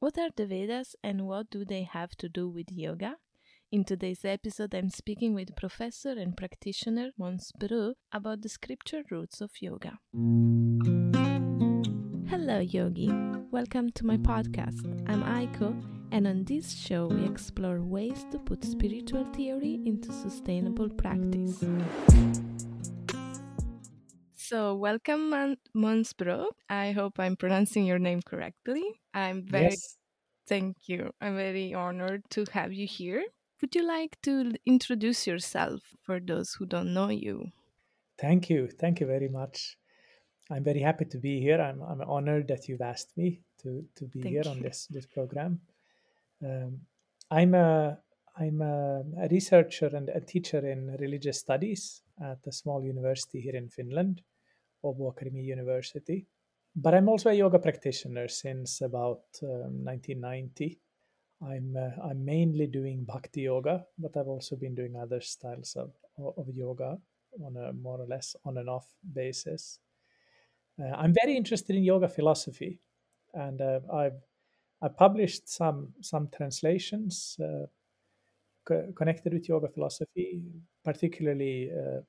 What are the Vedas and what do they have to do with yoga? In today's episode, I'm speaking with professor and practitioner Måns Broo about the scripture roots of yoga. Hello, yogi. Welcome to my podcast. I'm Aiko, and on this show, we explore ways to put spiritual theory into sustainable practice. So, welcome, Man- Måns Broo. I hope I'm pronouncing your name correctly. I'm very, Yes, thank you. I'm very honored to have you here. Would you like to introduce yourself for those who don't know you? thank you. Thank you very much. I'm very happy to be here. I'm, I'm honored that you've asked me to, to be here Thank on this, this program. Um, I'm, a, I'm a, a researcher and a teacher in religious studies at a small university here in Finland, Åbo Akademi University. But I'm also a yoga practitioner since about um, 1990. I'm, uh, I'm mainly doing bhakti yoga, but I've also been doing other styles of, of yoga on a more or less on and off basis. Uh, I'm very interested in yoga philosophy, and uh, I've I published some some translations uh, co- connected with yoga philosophy. Particularly, uh,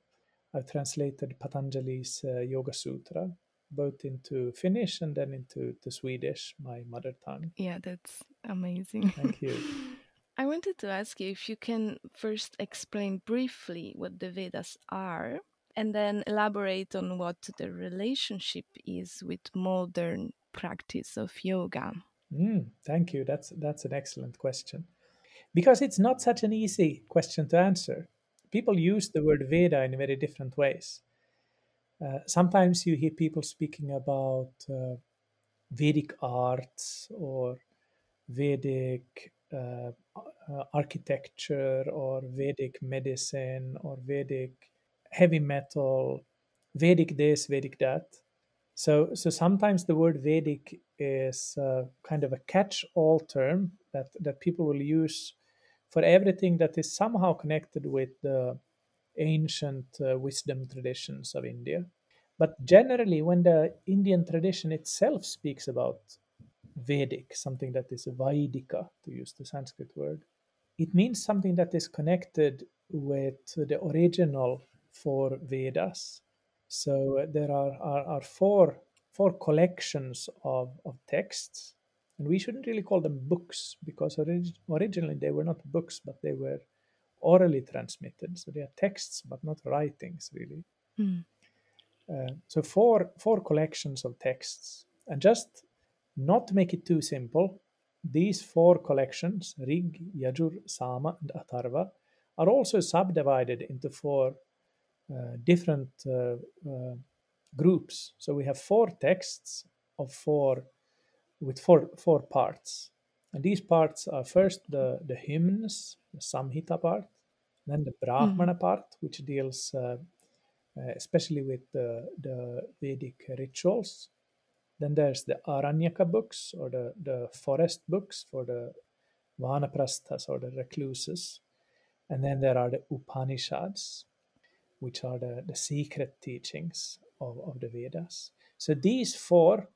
I've translated Patanjali's uh, Yoga Sutra both into Finnish and then into the Swedish, my mother tongue. Yeah, that's amazing. Thank you. I wanted to ask you if you can first explain briefly what the Vedas are and then elaborate on what the relationship is with modern practice of yoga. Mm, thank you. That's that's an excellent question because it's not such an easy question to answer. People use the word Veda in very different ways. Uh, sometimes you hear people speaking about uh, Vedic arts or Vedic uh, uh, architecture or Vedic medicine or Vedic heavy metal, Vedic this, Vedic that. So, so sometimes the word Vedic is uh, kind of a catch-all term that, that people will use for everything that is somehow connected with the ancient uh, wisdom traditions of India. But generally, when the Indian tradition itself speaks about Vedic, something that is Vaidika, to use the Sanskrit word, it means something that is connected with the original four Vedas. So uh, there are, are, are four, four collections of, of texts, and we shouldn't really call them books because orig- originally they were not books, but they were orally transmitted. So they are texts, but not writings, really. Mm. Uh, so four four collections of texts, and just not to make it too simple, these four collections, Rig, Yajur, Sama, and Atharva, are also subdivided into four uh, different uh, uh, groups. So we have four texts of four with four four parts, and these parts are first the the hymns, the Samhita part, then the Brahmana Mm. part, which deals uh, uh, especially with the, the Vedic rituals. Then there's the Aranyaka books or the, the forest books for the Vanaprasthas or the recluses. And then there are the Upanishads, which are the, the secret teachings of, of the Vedas. So these four,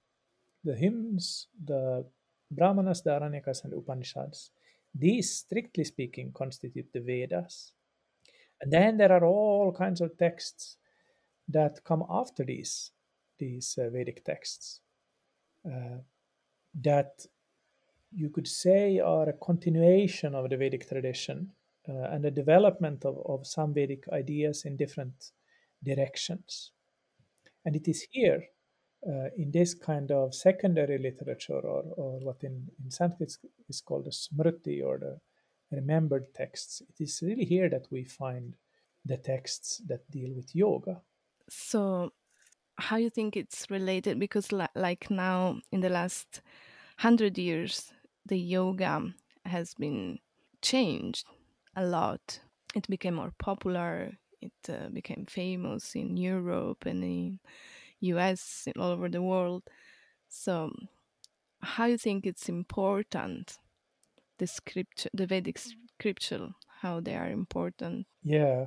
the hymns, the Brahmanas, the Aranyakas, and Upanishads, these, strictly speaking, constitute the Vedas. And then there are all kinds of texts that come after these these uh, Vedic texts uh, that you could say are a continuation of the Vedic tradition uh, and a development of, of some Vedic ideas in different directions. And it is here, uh, in this kind of secondary literature, or, or what in, in Sanskrit is called the smriti, or the remembered texts, it is really here that we find the texts that deal with yoga. So, how you think it's related? Because, li- like now, in the last hundred years, the yoga has been changed a lot. It became more popular. It uh, became famous in Europe and in US all over the world. So, how do you think it's important the scripture, the Vedic scripture, how they are important? Yeah,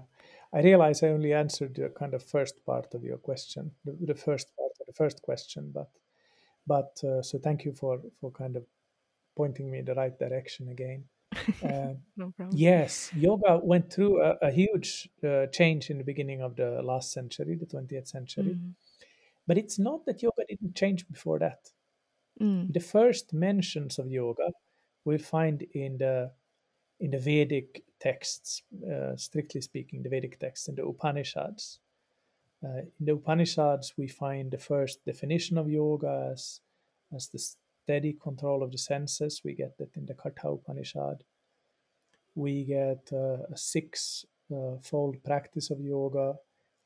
I realize I only answered the kind of first part of your question, the, the first part of the first question, but but uh, so thank you for for kind of pointing me in the right direction again. Uh, no problem. yes, yoga went through a, a huge uh, change in the beginning of the last century, the 20th century. Mm. But it's not that yoga didn't change before that. Mm. The first mentions of yoga we'll find in the in the Vedic texts, uh, strictly speaking, the Vedic texts in the Upanishads. Uh, in the Upanishads, we find the first definition of yoga as, as the steady control of the senses. We get that in the Katha Upanishad. We get uh, a six uh, fold practice of yoga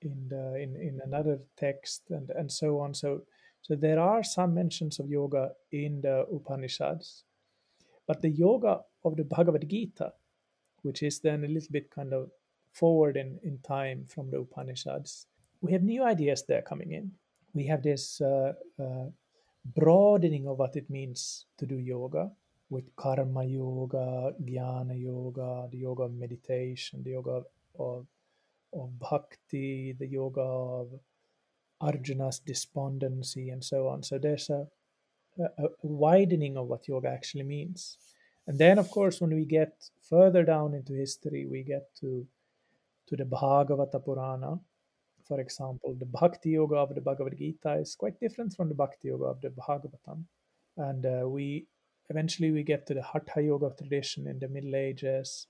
in, the, in, in another text, and, and so on. So, so there are some mentions of yoga in the Upanishads. But the yoga of the Bhagavad Gita, which is then a little bit kind of forward in, in time from the Upanishads, we have new ideas there coming in. We have this uh, uh, broadening of what it means to do yoga with karma yoga, jnana yoga, the yoga of meditation, the yoga of, of bhakti, the yoga of Arjuna's despondency, and so on. So there's a, a, a widening of what yoga actually means. And then, of course, when we get further down into history, we get to to the Bhagavata Purana, for example, the Bhakti Yoga of the Bhagavad Gita is quite different from the Bhakti Yoga of the Bhagavatam, and uh, we eventually we get to the Hatha Yoga tradition in the Middle Ages.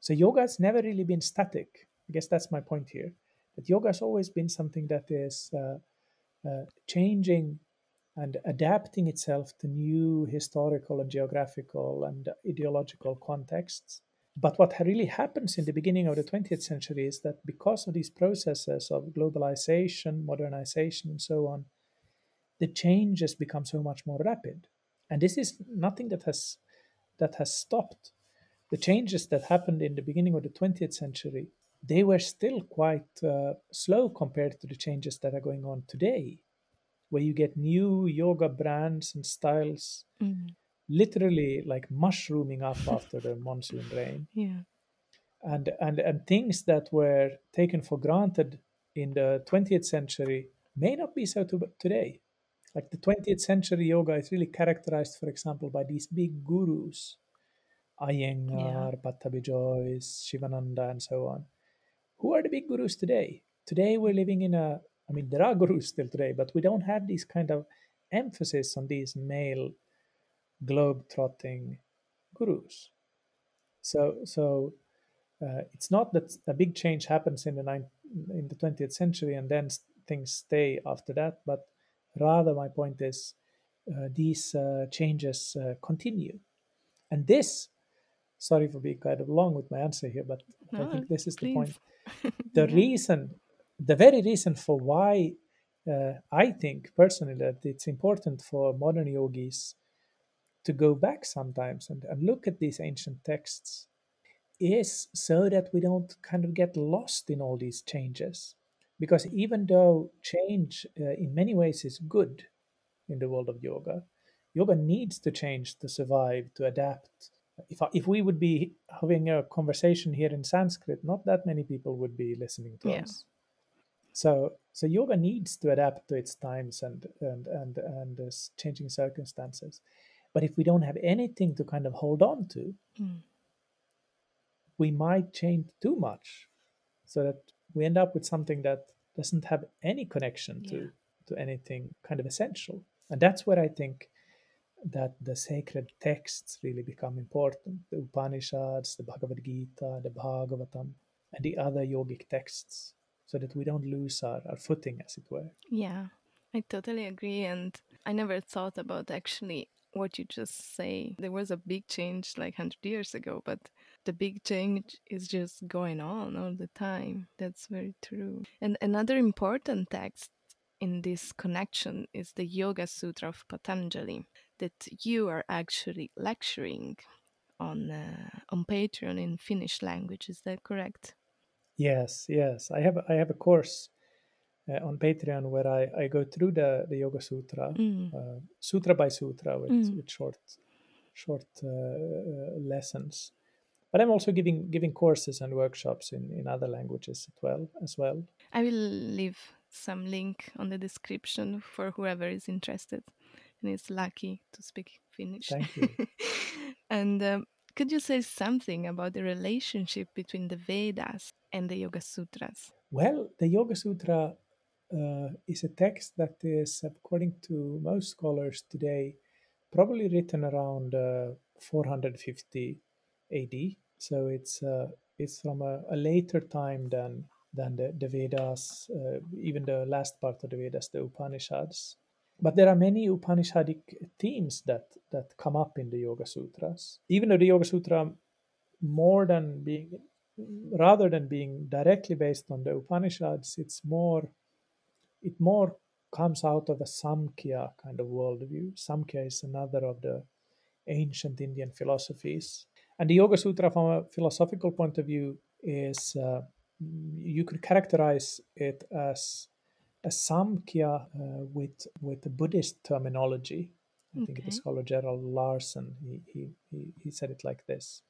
So yoga has never really been static. I guess that's my point here. That yoga has always been something that is uh, uh, changing and adapting itself to new historical and geographical and ideological contexts. But what really happens in the beginning of the 20th century is that because of these processes of globalization, modernization, and so on, the changes become so much more rapid. And this is nothing that has that has stopped. The changes that happened in the beginning of the 20th century, they were still quite uh, slow compared to the changes that are going on today where you get new yoga brands and styles Mm. literally like mushrooming up after the monsoon rain Yeah. and and and things that were taken for granted in the 20th century may not be so to, today like the 20th century yoga is really characterized for example by these big gurus Iyengar, Pattabhi Jois, Shivananda, and so on. Who are the big gurus today? Today we're living in a, I mean, there are gurus still today, but we don't have these kind of emphasis on these male globe-trotting gurus. So, so uh, it's not that a big change happens in the nine, in the 20th century and then things stay after that, but rather my point is uh, these uh, changes uh, continue. And this, sorry for being kind of long with my answer here, but I think this is the point. The reason, the very reason for why uh, I think personally that it's important for modern yogis to go back sometimes and, and look at these ancient texts is so that we don't kind of get lost in all these changes. Because even though change uh, in many ways is good in the world of yoga, yoga needs to change to survive, to adapt. If, I- if we would be having a conversation here in Sanskrit, not that many people would be listening to Yeah. us. So, so yoga needs to adapt to its times and and and and its changing circumstances. But if we don't have anything to kind of hold on to, Mm. we might change too much so that we end up with something that doesn't have any connection to Yeah. to anything kind of essential and that's where i think that the sacred texts really become important the upanishads the bhagavad gita the bhagavatam and the other yogic texts so that we don't lose our, our footing as it were Yeah, I totally agree. And I never thought about actually what you just say. There was a big change like 100 years ago, but the big change is just going on all the time. That's very true. And another important text in this connection is the Yoga Sutra of Patanjali that you are actually lecturing on uh, on Patreon in Finnish language. Is that correct? yes yes i have i have a course uh, on patreon where i i go through the the yoga sutra Mm. uh, sutra by sutra with, Mm. with short short uh, uh, lessons but i'm also giving giving courses and workshops in in other languages as well as well I will leave some link on the description for whoever is interested and it's lucky to speak Finnish. Thank you. and um, could you say something about the relationship between the Vedas and the Yoga Sutras? Well, the Yoga Sutra uh, is a text that is, according to most scholars today, probably written around uh, 450 AD. So it's uh, it's from a, a, later time than than the, the Vedas, uh, even the last part of the Vedas, the Upanishads. But there are many Upanishadic themes that that come up in the Yoga Sutras. Even though the Yoga Sutra, more than being rather than being directly based on the Upanishads, it's more it more comes out of a Samkhya kind of worldview. Samkhya is another of the ancient Indian philosophies. And the Yoga Sutra, from a philosophical point of view, is uh, you could characterize it as a Samkhya uh, with with the Buddhist terminology. I think the scholar Gerald Larson he, he, he, he said it like this.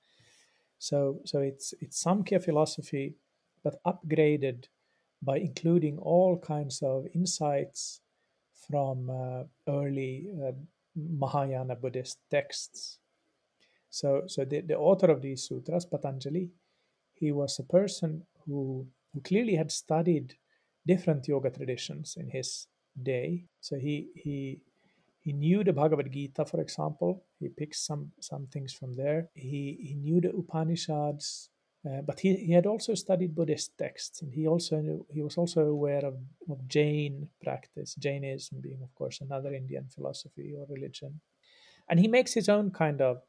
So so it's it's Samkhya philosophy, but upgraded by including all kinds of insights from uh, early uh, Mahayana Buddhist texts. So, so the, the author of these sutras, Patanjali, he was a person who, who clearly had studied different yoga traditions in his day. So he, he, he knew the Bhagavad Gita, for example. He picks some, some things from there. He, he knew the Upanishads uh, but he, he had also studied Buddhist texts, and he also knew, he was also aware of, of Jain practice, Jainism being, of course, another Indian philosophy or religion. And he makes his own kind of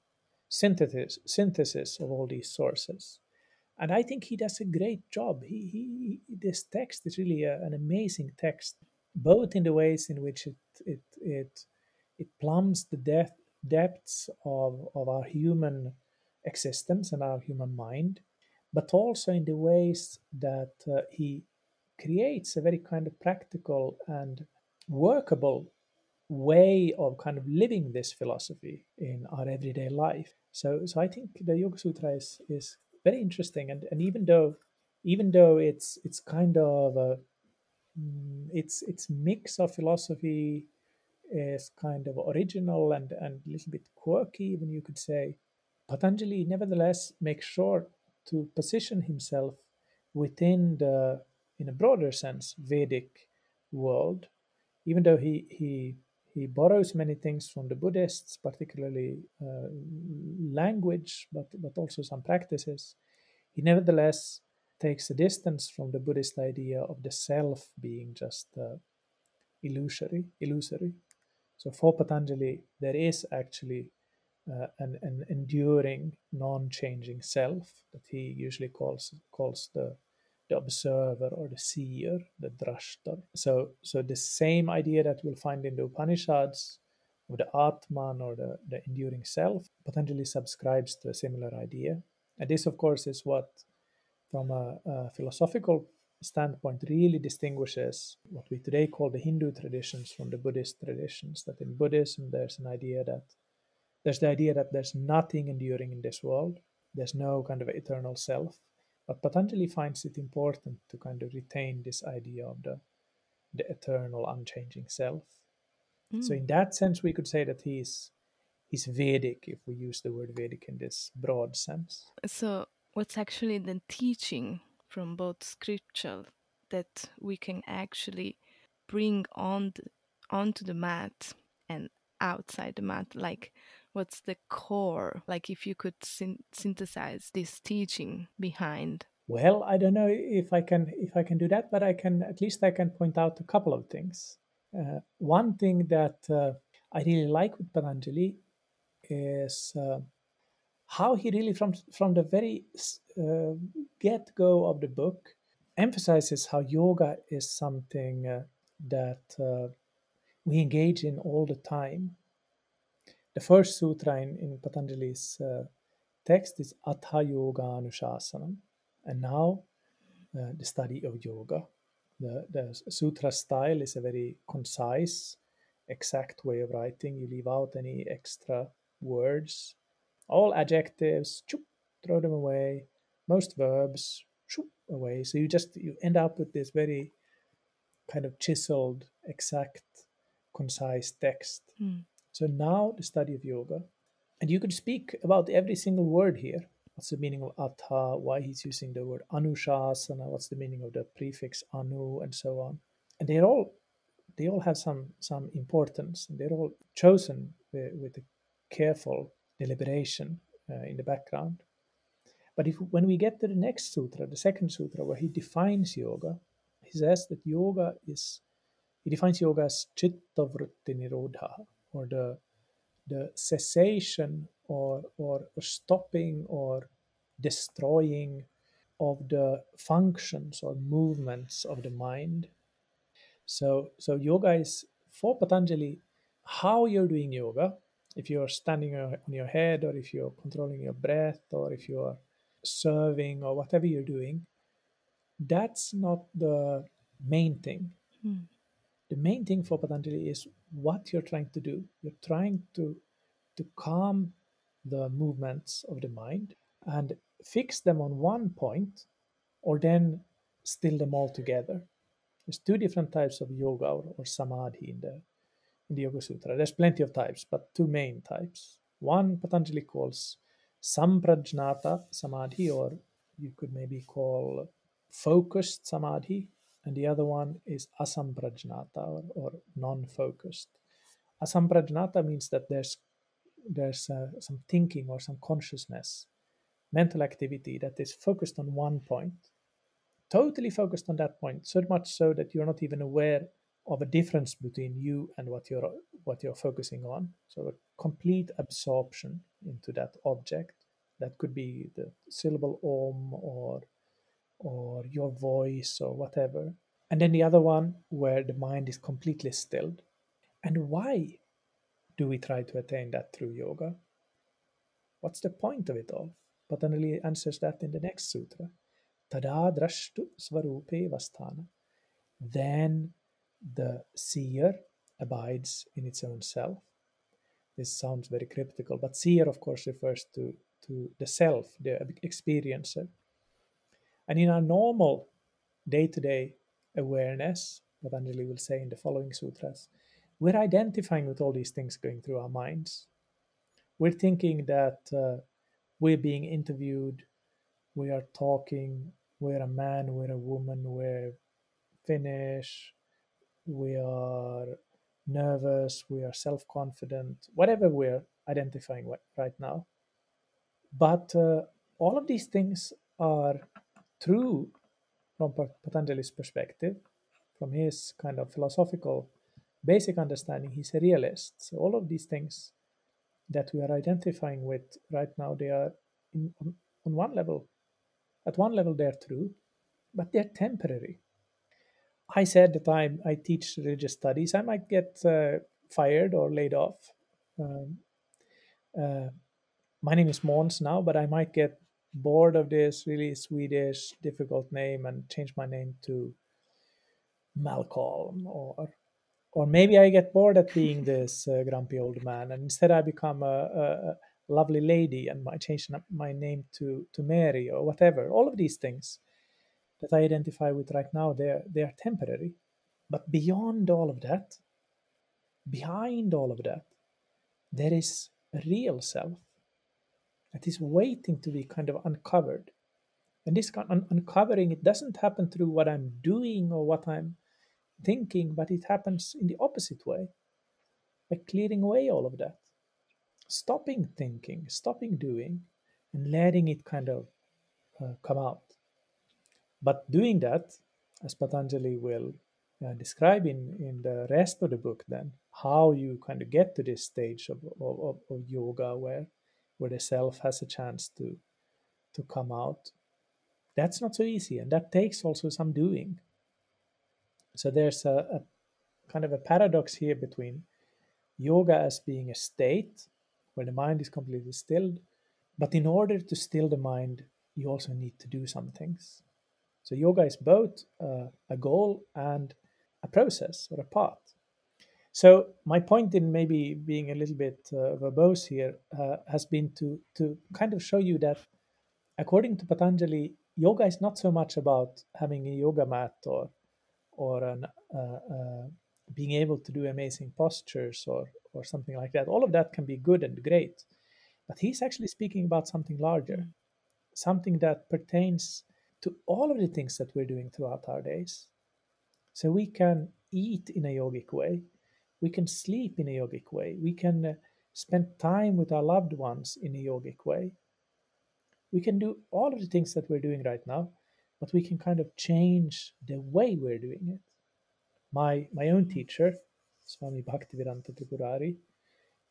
synthesis synthesis of all these sources. And I think he does a great job. He, he this text is really a, an amazing text, both in the ways in which it it it it plumbs the depth, depths of, of our human existence and our human mind but also in the ways that uh, he creates a very kind of practical and workable way of kind of living this philosophy in our everyday life. So, so I think the Yoga Sutra is, is very interesting, and, and even though even though it's it's kind of a, mm, it's it's mix of philosophy is kind of original and and a little bit quirky, even you could say. Patanjali nevertheless makes sure to position himself within the, in a broader sense, Vedic world, even though he he he borrows many things from the Buddhists, particularly uh, language, but but also some practices. He nevertheless takes a distance from the Buddhist idea of the self being just uh, illusory, illusory. So for Patanjali, there is actually uh, an, an enduring, non-changing self that he usually calls calls the the observer or the seer, the drashtar. So, so the same idea that we'll find in the Upanishads of the Atman or the, the enduring self, Patanjali subscribes to a similar idea. And this, of course, is what, from a, a philosophical standpoint, really distinguishes what we today call the Hindu traditions from the Buddhist traditions. That in Buddhism, there's an idea that there's the idea that there's nothing enduring in this world, there's no kind of eternal self. But Patanjali finds it important to kind of retain this idea of the, the eternal, unchanging self. Mm. So, in that sense, we could say that he's he's Vedic if we use the word Vedic in this broad sense. So, what's actually the teaching from both scripture that we can actually bring on the, onto the mat and outside the mat? Like, what's the core? Like if you could syn- synthesize this teaching behind. Well i don't know if i can if i can do that but i can at least i can point out a couple of things. Uh, one thing that uh, i really like with patanjali is uh, how he really from from the very uh, get go of the book emphasizes how yoga is something uh, that uh, we engage in all the time the first sutra in, in Patanjali's uh, text is Atha Yoga Anushasanam. And now uh, the study of yoga. The, the sutra style is a very concise, exact way of writing. You leave out any extra words. All adjectives, choop, throw them away. Most verbs, choop, away. So you just you end up with this very kind of chiseled, exact concise text. Mm. So now the study of yoga, and you could speak about every single word here. What's the meaning of atha? Why he's using the word anushasana? What's the meaning of the prefix anu, and so on. And they're all they all have some some importance, and they're all chosen with, with a careful deliberation uh, in the background. But if when we get to the next sutra, the second sutra, where he defines yoga, he says that yoga is he defines yoga as chitta vritti nirodha, or the the cessation or, or stopping or destroying of the functions or movements of the mind. So so yoga is for Patanjali how you're doing yoga. If you're standing on your head, or if you're controlling your breath, or if you're serving, or whatever you're doing, that's not the main thing. Mm. The main thing for Patanjali is what you're trying to do. You're trying to to calm the movements of the mind and fix them on one point, or then still them all together. There's two different types of yoga or, or samadhi in the in the Yoga Sutra. There's plenty of types, but two main types. One Patanjali calls samprajnata samadhi, or you could maybe call focused samadhi, and the other one is asamprajnata or, or non-focused. Asamprajnata means that there's there's uh, some thinking or some consciousness, mental activity that is focused on one point, totally focused on that point, so much so that you're not even aware of a difference between you and what you're what you're focusing on. So a complete absorption into that object. That could be the syllable om or or your voice or whatever. And then the other one where the mind is completely stilled. And why do we try to attain that through yoga? What's the point of it all? Patanjali answers that in the next sutra. Tada drashtu svarupe vasthana. Then the seer abides in its own self. This sounds very cryptical, but seer, of course, refers to, to the self, the experiencer. And in our normal day to day awareness, what Anjali will say in the following sutras, we're identifying with all these things going through our minds. We're thinking that uh, we're being interviewed, we are talking, we're a man, we're a woman, we're Finnish, we are nervous, we are self confident, whatever we're identifying with right now. But uh, all of these things are true from Patanjali's perspective, from his kind of philosophical basic understanding. He's a realist. So all of these things that we are identifying with right now, they are in, on, on one level, at one level, they're true, but they're temporary. I said that I, I teach religious studies. I might get uh, fired or laid off. Um, uh, my name is Måns now, but I might get bored of this really Swedish, difficult name and change my name to Malcolm or or maybe I get bored at being this uh, grumpy old man, and instead I become a, a, lovely lady and I change my name to to Mary or whatever. All of these things that I identify with right now, they're they're temporary, but beyond all of that, behind all of that, there is a real self that is waiting to be kind of uncovered. And this kind of uncovering, it doesn't happen through what I'm doing or what I'm thinking, but it happens in the opposite way by clearing away all of that, stopping thinking, stopping doing, and letting it kind of uh, come out. But doing that, as Patanjali will uh, describe in, in the rest of the book, then how you kind of get to this stage of, of, of yoga where where the self has a chance to to come out. That's not so easy and that takes also some doing. So there's a, a kind of a paradox here between yoga as being a state where the mind is completely stilled but in order to still the mind you also need to do some things. So yoga is both uh, a goal and a process or a path so my point in maybe being a little bit uh, verbose here uh, has been to to kind of show you that according to Patanjali, yoga is not so much about having a yoga mat or or an, uh, uh being able to do amazing postures or or something like that. All of that can be good and great. But he's actually speaking about something larger, Mm. something that pertains to all of the things that we're doing throughout our days. So we can eat in a yogic way, we can sleep in a yogic way, we can uh, spend time with our loved ones in a yogic way. We can do all of the things that we're doing right now, but we can kind of change the way we're doing it. My my own teacher, Swami Bhaktivedanta Tripurari,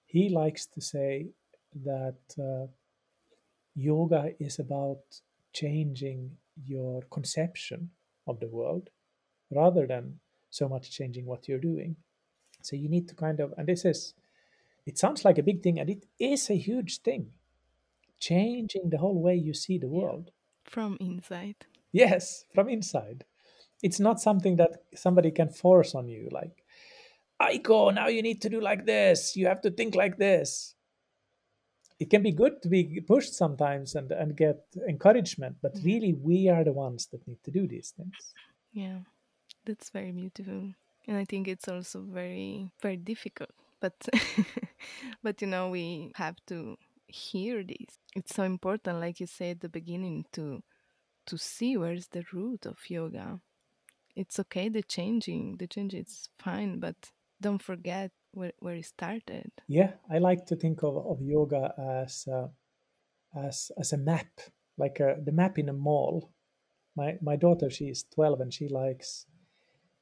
he likes to say that uh, yoga is about changing your conception of the world rather than so much changing what you're doing. So you need to kind of, and this is, it sounds like a big thing, and it is a huge thing. Changing the whole way you see the world. From inside. Yes, from inside. It's not something that somebody can force on you, like, Aiko, now you need to do like this, you have to think like this. It can be good to be pushed sometimes and, and get encouragement, but Yeah. really we are the ones that need to do these things. Yeah. That's very beautiful. And I think it's also very very difficult. But but you know, we have to hear this. It's so important, like you said at the beginning, to to see where's the root of yoga. It's okay the changing, the change is fine, but don't forget where, where it started. Yeah, I like to think of, of yoga as uh, as as a map, like a, the map in a mall. My my daughter, she's twelve, and she likes.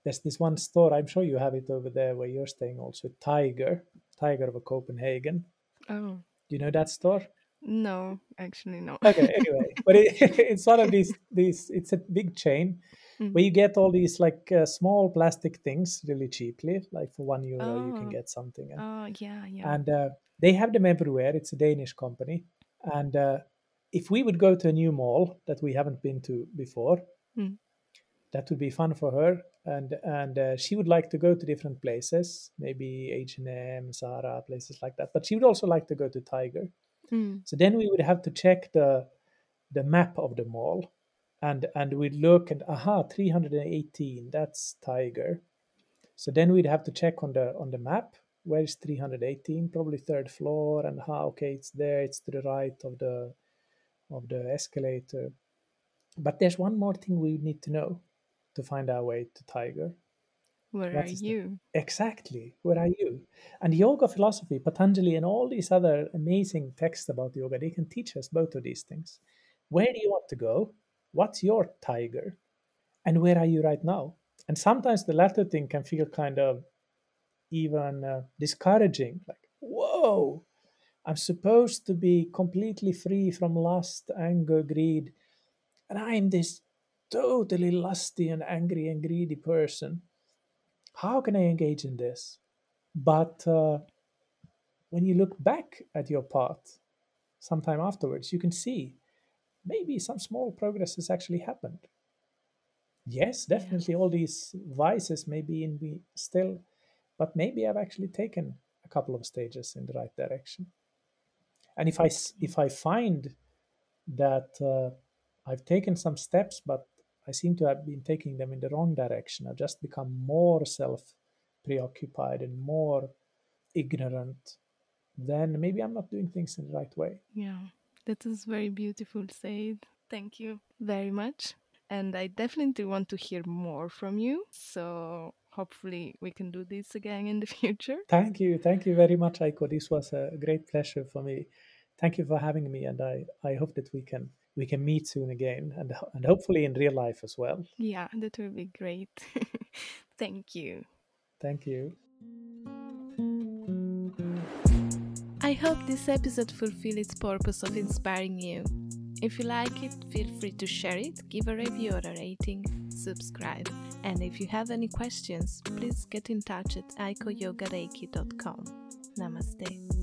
There's this one store. I'm sure you have it over there where you're staying. Also, Tiger, Tiger of Copenhagen. Oh You know that store? no, actually no. Okay, anyway, but it, it's one of these these. It's a big chain Mm. where you get all these like uh, small plastic things really cheaply. Like for one euro, you can Oh. get something. And Oh yeah, yeah. and uh, they have them everywhere. It's a Danish company, and uh, if we would go to a new mall that we haven't been to before, Mm. that would be fun for her, and and uh, she would like to go to different places, maybe H and M, Zara, places like that. But she would also like to go to Tiger. Mm. So then we would have to check the the map of the mall, and and we'd look and aha, 318, that's Tiger. So then we'd have to check on the on the map where is 318, probably third floor, and aha, okay, it's there, it's to the right of the of the escalator. But there's one more thing we need to know to find our way to Tiger. Where What are you? Exactly. Where are you? And yoga philosophy, Patanjali, and all these other amazing texts about yoga, they can teach us both of these things. Where do you want to go? What's your tiger? And where are you right now? And sometimes the latter thing can feel kind of even uh, discouraging. Like, whoa, I'm supposed to be completely free from lust, anger, greed. And I'm this totally lusty and angry and greedy person how can I engage in this? But uh, when you look back at your path sometime afterwards, you can see maybe some small progress has actually happened. Yes, Yeah. definitely all these vices may be in me still, but maybe I've actually taken a couple of stages in the right direction. And if I if I find that uh, I've taken some steps, but I seem to have been taking them in the wrong direction. I've just become more self preoccupied and more ignorant. Then maybe I'm not doing things in the right way. Yeah, that is very beautiful said. Thank you very much. And I definitely want to hear more from you. So hopefully we can do this again in the future. Thank you. Thank you very much, Aiko. This was a great pleasure for me. Thank you for having me, and I, I hope that we can we can meet soon again, and and hopefully in real life as well. Yeah, that will be great. Thank you. Thank you. I hope this episode fulfilled its purpose of inspiring you. If you like it, feel free to share it, give a review or a rating, subscribe. And if you have any questions, please get in touch at aikoyogareiki.com. Namaste.